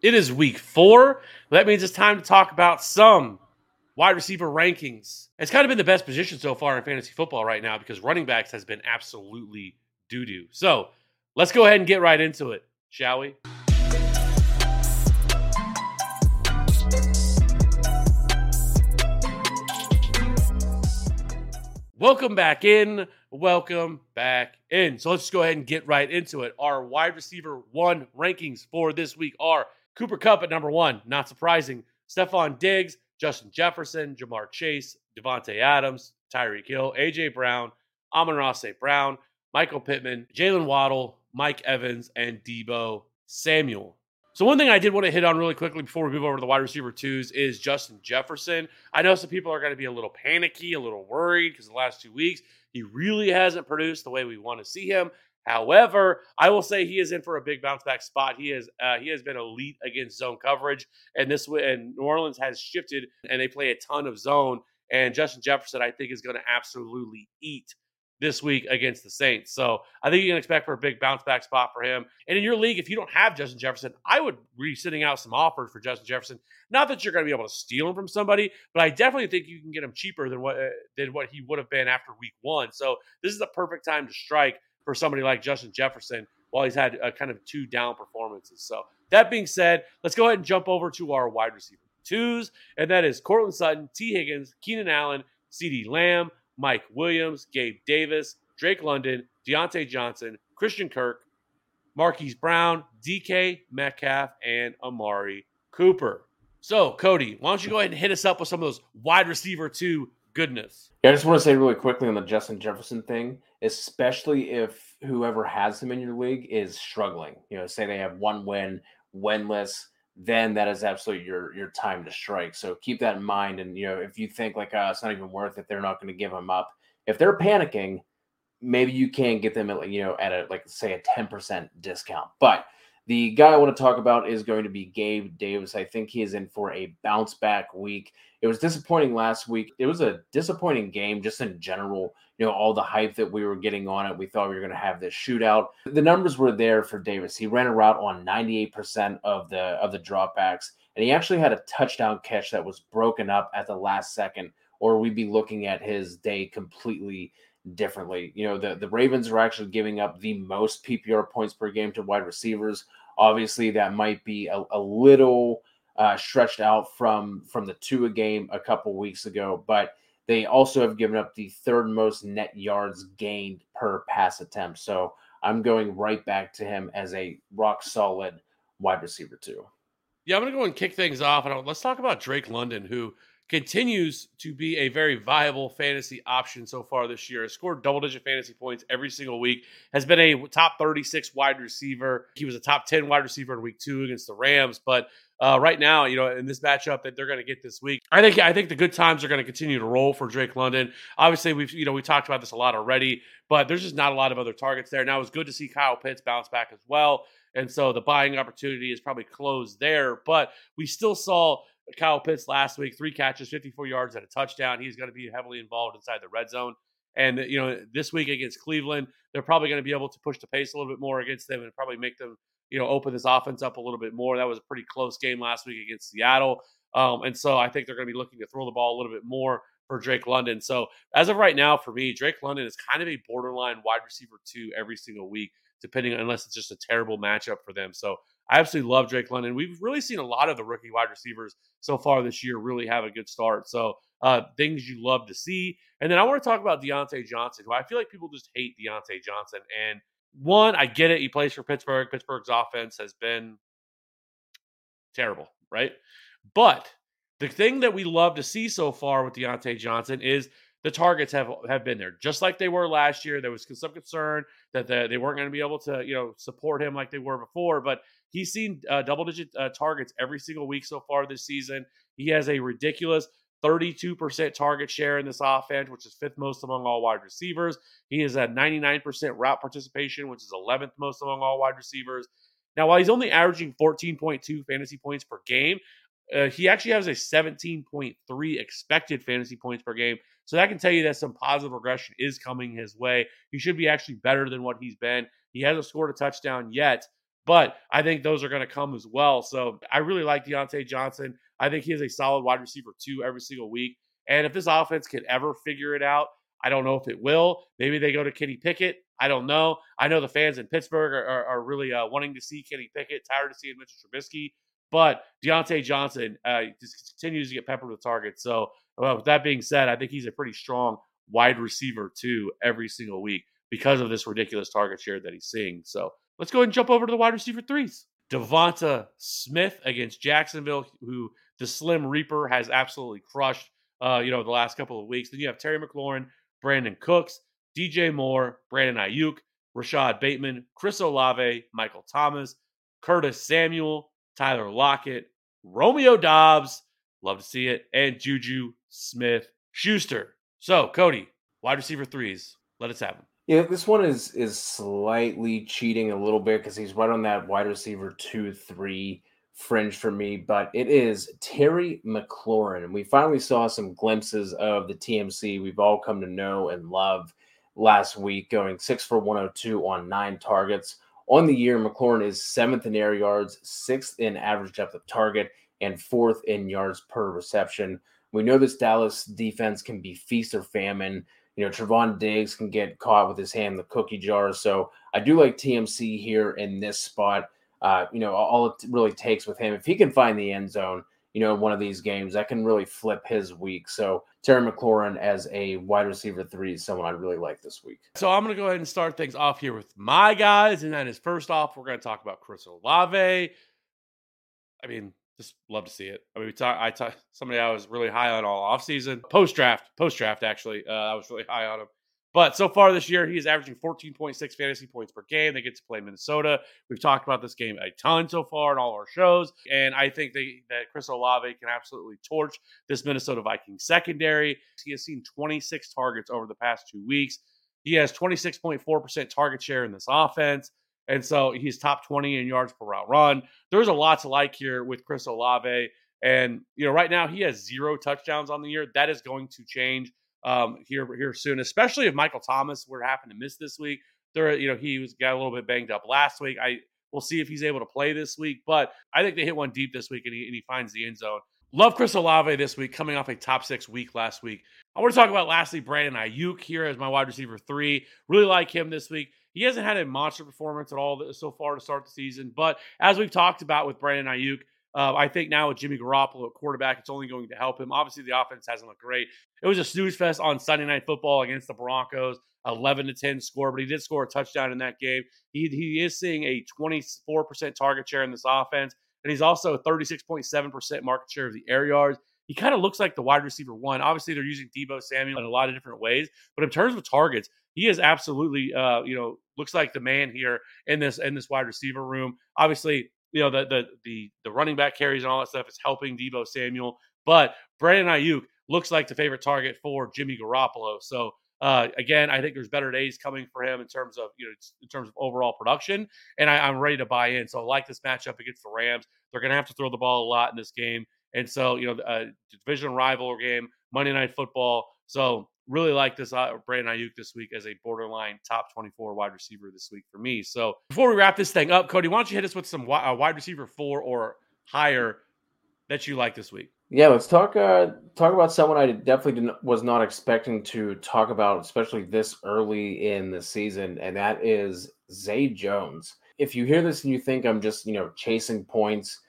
It is week four. That means it's time to talk about some wide receiver rankings. It's kind of been the best position so far in fantasy football right now because running backs has been absolutely doo doo. So let's go ahead and get right into it, shall we? Welcome back in. Welcome back in. So let's just go ahead and get right into it. Our wide receiver one rankings for this week are Cooper Kupp at number one, not surprising. Stefon Diggs, Justin Jefferson, Ja'Marr Chase, Davante Adams, Tyreek Hill, AJ Brown, Amon-Ra St. Brown, Michael Pittman, Jaylen Waddle, Mike Evans, and Deebo Samuel. So one thing I did want to hit on really quickly before we move over to the wide receiver twos is Justin Jefferson. I know some people are going to be a little panicky, a little worried because the last two weeks he really hasn't produced the way we want to see him. However, I will say he is in for a big bounce back spot. He is uh, he has been elite against zone coverage, and this and New Orleans has shifted and they play a ton of zone. And Justin Jefferson, I think, is going to absolutely eat this week against the Saints. So I think you can expect for a big bounce back spot for him. And in your league, if you don't have Justin Jefferson, I would be sending out some offers for Justin Jefferson. Not that you're going to be able to steal him from somebody, but I definitely think you can get him cheaper than what uh, than what he would have been after week one. So this is the perfect time to strike for somebody like Justin Jefferson while he's had a kind of two down performances. So that being said, let's go ahead and jump over to our wide receiver twos, and that is Courtland Sutton, Tee Higgins, Keenan Allen, CeeDee Lamb, Mike Williams, Gabe Davis, Drake London, Diontae Johnson, Christian Kirk, Marquise Brown, DK Metcalf, and Amari Cooper. So, Cody, why don't you go ahead and hit us up with some of those wide receiver two goodness? Yeah, I just want to say really quickly on the Justin Jefferson thing, especially if whoever has him in your league is struggling. You know, say they have one win, winless then that is absolutely your your time to strike. So keep that in mind. And you know, if you think like uh, it's not even worth it, they're not going to give them up. If they're panicking, maybe you can get them at like you know at a like say a ten percent discount. But the guy I want to talk about is going to be Gabe Davis. I think he is in for a bounce back week. It was disappointing last week. It was a disappointing game just in general. You know, all the hype that we were getting on it. We thought we were going to have this shootout. The numbers were there for Davis. He ran a route on 98% of the of the dropbacks, and he actually had a touchdown catch that was broken up at the last second, or we'd be looking at his day completely differently. You know, the, the Ravens are actually giving up the most PPR points per game to wide receivers. Obviously, that might be a, a little uh, stretched out from from the two a game a couple weeks ago, but they also have given up the third most net yards gained per pass attempt. So I'm going right back to him as a rock solid wide receiver too. Yeah, I'm going to go and kick things off, and let's talk about Drake London, who continues to be a very viable fantasy option so far this year. Has scored double digit fantasy points every single week. Has been a top 36 wide receiver. He was a top 10 wide receiver in week two against the Rams. But uh, right now, you know, in this matchup that they're going to get this week, I think I think the good times are going to continue to roll for Drake London. Obviously, we've you know we talked about this a lot already, but there's just not a lot of other targets there. Now it's good to see Kyle Pitts bounce back as well. And so the buying opportunity is probably closed there, but we still saw Kyle Pitts last week, three catches, 54 yards, and a touchdown. He's going to be heavily involved inside the red zone. And, you know, this week against Cleveland, they're probably going to be able to push the pace a little bit more against them and probably make them, you know, open this offense up a little bit more. That was a pretty close game last week against Seattle. Um, and so I think they're going to be looking to throw the ball a little bit more for Drake London. So as of right now, for me, Drake London is kind of a borderline wide receiver two every single week, depending on unless it's just a terrible matchup for them. So I absolutely love Drake London. We've really seen a lot of the rookie wide receivers so far this year really have a good start. So uh, things you love to see. And then I want to talk about Diontae Johnson, who I feel like people just hate Diontae Johnson. And one, I get it. He plays for Pittsburgh. Pittsburgh's offense has been terrible, right? But the thing that we love to see so far with Diontae Johnson is the targets have have been there, just like they were last year. There was some concern that the, they weren't going to be able to, you know, support him like they were before, but he's seen uh, double digit uh, targets every single week so far this season. He has a ridiculous 32% target share in this offense, which is fifth most among all wide receivers. He is at 99% route participation, which is 11th most among all wide receivers. Now, while he's only averaging 14.2 fantasy points per game, uh, he actually has a 17.3 expected fantasy points per game. So that can tell you that some positive regression is coming his way. He should be actually better than what he's been. He hasn't scored a touchdown yet, but I think those are going to come as well. So I really like Diontae Johnson. I think he is a solid wide receiver too every single week. And if this offense can ever figure it out, I don't know if it will. Maybe they go to Kenny Pickett. I don't know. I know the fans in Pittsburgh are, are, are really uh, wanting to see Kenny Pickett, tired of seeing Mitchell Trubisky. But Diontae Johnson uh, just continues to get peppered with targets. So, uh, with that being said, I think he's a pretty strong wide receiver too every single week because of this ridiculous target share that he's seeing. So, let's go ahead and jump over to the wide receiver threes. Devonta Smith against Jacksonville, who the Slim Reaper has absolutely crushed. Uh, you know, the last couple of weeks. Then you have Terry McLaurin, Brandin Cooks, DJ Moore, Brandon Aiyuk, Rashod Bateman, Chris Olave, Michael Thomas, Curtis Samuel, Tyler Lockett, Romeo Doubs, love to see it, and Juju Smith Schuster. So, Cody, wide receiver threes, let us have them. Yeah, this one is is slightly cheating a little bit because he's right on that wide receiver two three fringe for me, but it is Terry McLaurin. And we finally saw some glimpses of the TMC we've all come to know and love last week, going six for 102 on nine targets. On the year, McLaurin is seventh in air yards, sixth in average depth of target, and fourth in yards per reception. We know this Dallas defense can be feast or famine. You know, Trevon Diggs can get caught with his hand in the cookie jar. So I do like TMC here in this spot. Uh, you know, all it really takes with him, if he can find the end zone, you know, one of these games, that can really flip his week. So Terry McLaurin as a wide receiver three is someone I really like this week. So I'm going to go ahead and start things off here with my guys. And then first off, we're going to talk about Chris Olave. I mean, just love to see it. I mean, we talk, I talk, somebody I was really high on all offseason, post draft, post draft, actually. Uh, I was really high on him. But so far this year, he is averaging 14.6 fantasy points per game. They get to play Minnesota. We've talked about this game a ton so far in all our shows. And I think they, that Chris Olave can absolutely torch this Minnesota Vikings secondary. He has seen 26 targets over the past two weeks. He has 26.4% target share in this offense. And so he's top 20 in yards per route run. There's a lot to like here with Chris Olave. And, you know, right now he has zero touchdowns on the year. That is going to change um, here here soon, especially if Michael Thomas were to happen to miss this week. There, you know, he was got a little bit banged up last week. I we'll see if he's able to play this week, but I think they hit one deep this week and he, and he finds the end zone. Love Chris Olave this week, coming off a top six week last week. I want to talk about lastly Brandon Aiyuk here as my wide receiver three. Really like him this week. He hasn't had a monster performance at all so far to start the season, but as we've talked about with Brandon Aiyuk, uh, I think now with Jimmy Garoppolo at quarterback, it's only going to help him. Obviously, the offense hasn't looked great. It was a snooze fest on Sunday Night Football against the Broncos, 11 to 10 score, but he did score a touchdown in that game. He, he is seeing a 24% target share in this offense, and he's also 36.7% market share of the air yards. He kind of looks like the wide receiver one. Obviously, they're using Deebo Samuel in a lot of different ways, but in terms of targets, he is absolutely, uh, you know, looks like the man here in this in this wide receiver room. Obviously, you know the the the the running back carries and all that stuff is helping Deebo Samuel, but Brandon Aiyuk looks like the favorite target for Jimmy Garoppolo. So uh, again, I think there's better days coming for him in terms of you know in terms of overall production, and I, am ready to buy in. So I like this matchup against the Rams. They're going to have to throw the ball a lot in this game, and so you know a division rival game, Monday Night Football. So really like this uh, Brandon Aiyuk this week as a borderline top 24 wide receiver this week for me. So before we wrap this thing up, Cody, why don't you hit us with some uh, wide receiver four or higher that you like this week? Yeah, let's talk uh, talk about someone I definitely was not expecting to talk about, especially this early in the season, and that is Zay Jones. If you hear this and you think I'm just you know chasing points,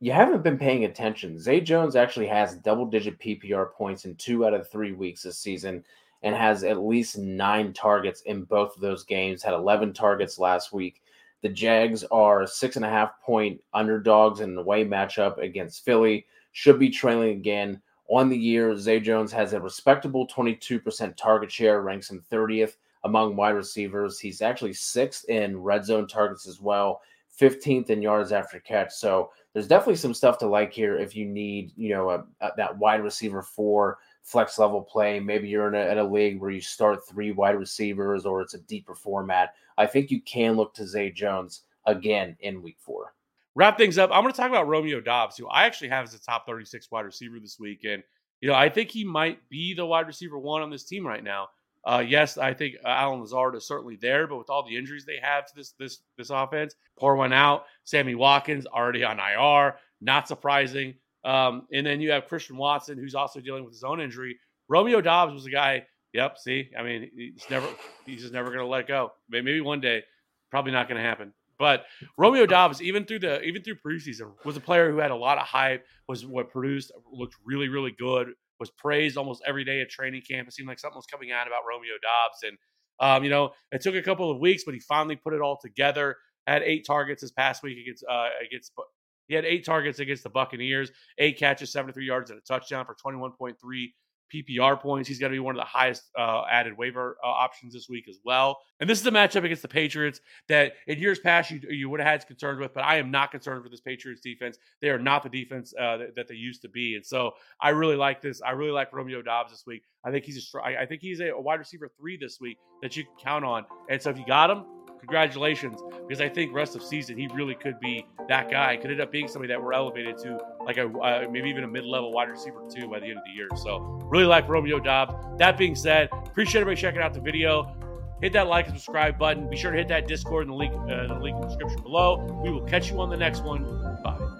you haven't been paying attention. Zay Jones actually has double digit PPR points in two out of three weeks this season and has at least nine targets in both of those games, had 11 targets last week. The Jags are six and a half point underdogs in the away matchup against Philly, should be trailing again On the year, Zay Jones has a respectable 22% target share, ranks him 30th among wide receivers. He's actually sixth in red zone targets as well, 15th in yards after catch. So there's definitely some stuff to like here if you need, you know, a, a, that wide receiver for flex level play. Maybe you're in a, in a league where you start three wide receivers or it's a deeper format. I think you can look to Zay Jones again in week four. Wrap things up. I'm going to talk about Romeo Doubs, who I actually have as a top 36 wide receiver this week. And, you know, I think he might be the wide receiver one on this team right now. Uh, yes, I think uh, Allen Lazard is certainly there, but with all the injuries they have to this this this offense, pour one out. Sammy Watkins already on IR, not surprising. Um, and then you have Christian Watson, who's also dealing with his own injury. Romeo Doubs was a guy. Yep. See, I mean, he's never he's just never going to let go. Maybe one day, probably not going to happen. But Romeo Doubs, even through the even through preseason, was a player who had a lot of hype. Was what produced looked really really good was praised almost every day at training camp. It seemed like something was coming out about Romeo Doubs. And, um, you know, it took a couple of weeks, but he finally put it all together. Had eight targets this past week against, uh, against, he had eight targets against the Buccaneers, eight catches, 73 yards, and a touchdown for 21.3 PPR points. He's going to be one of the highest uh, added waiver uh, options this week as well. And this is a matchup against the Patriots that in years past you, you would have had concerns with, but I am not concerned with this Patriots defense. They are not the defense uh, that, that, they used to be, and so I really like this. I really like Romeo Doubs this week. I think he's a I think he's a, a wide receiver three this week that you can count on. And so if you got him, congratulations because I think rest of season he really could be that guy. Could end up being somebody that we're elevated to like a uh, maybe even a mid-level wide receiver too by the end of the year. So really like Romeo Doubs. That being said, appreciate everybody checking out the video. Hit that like and subscribe button. Be sure to hit that Discord in the link, uh, the link in the description below. We will catch you on the next one. Bye.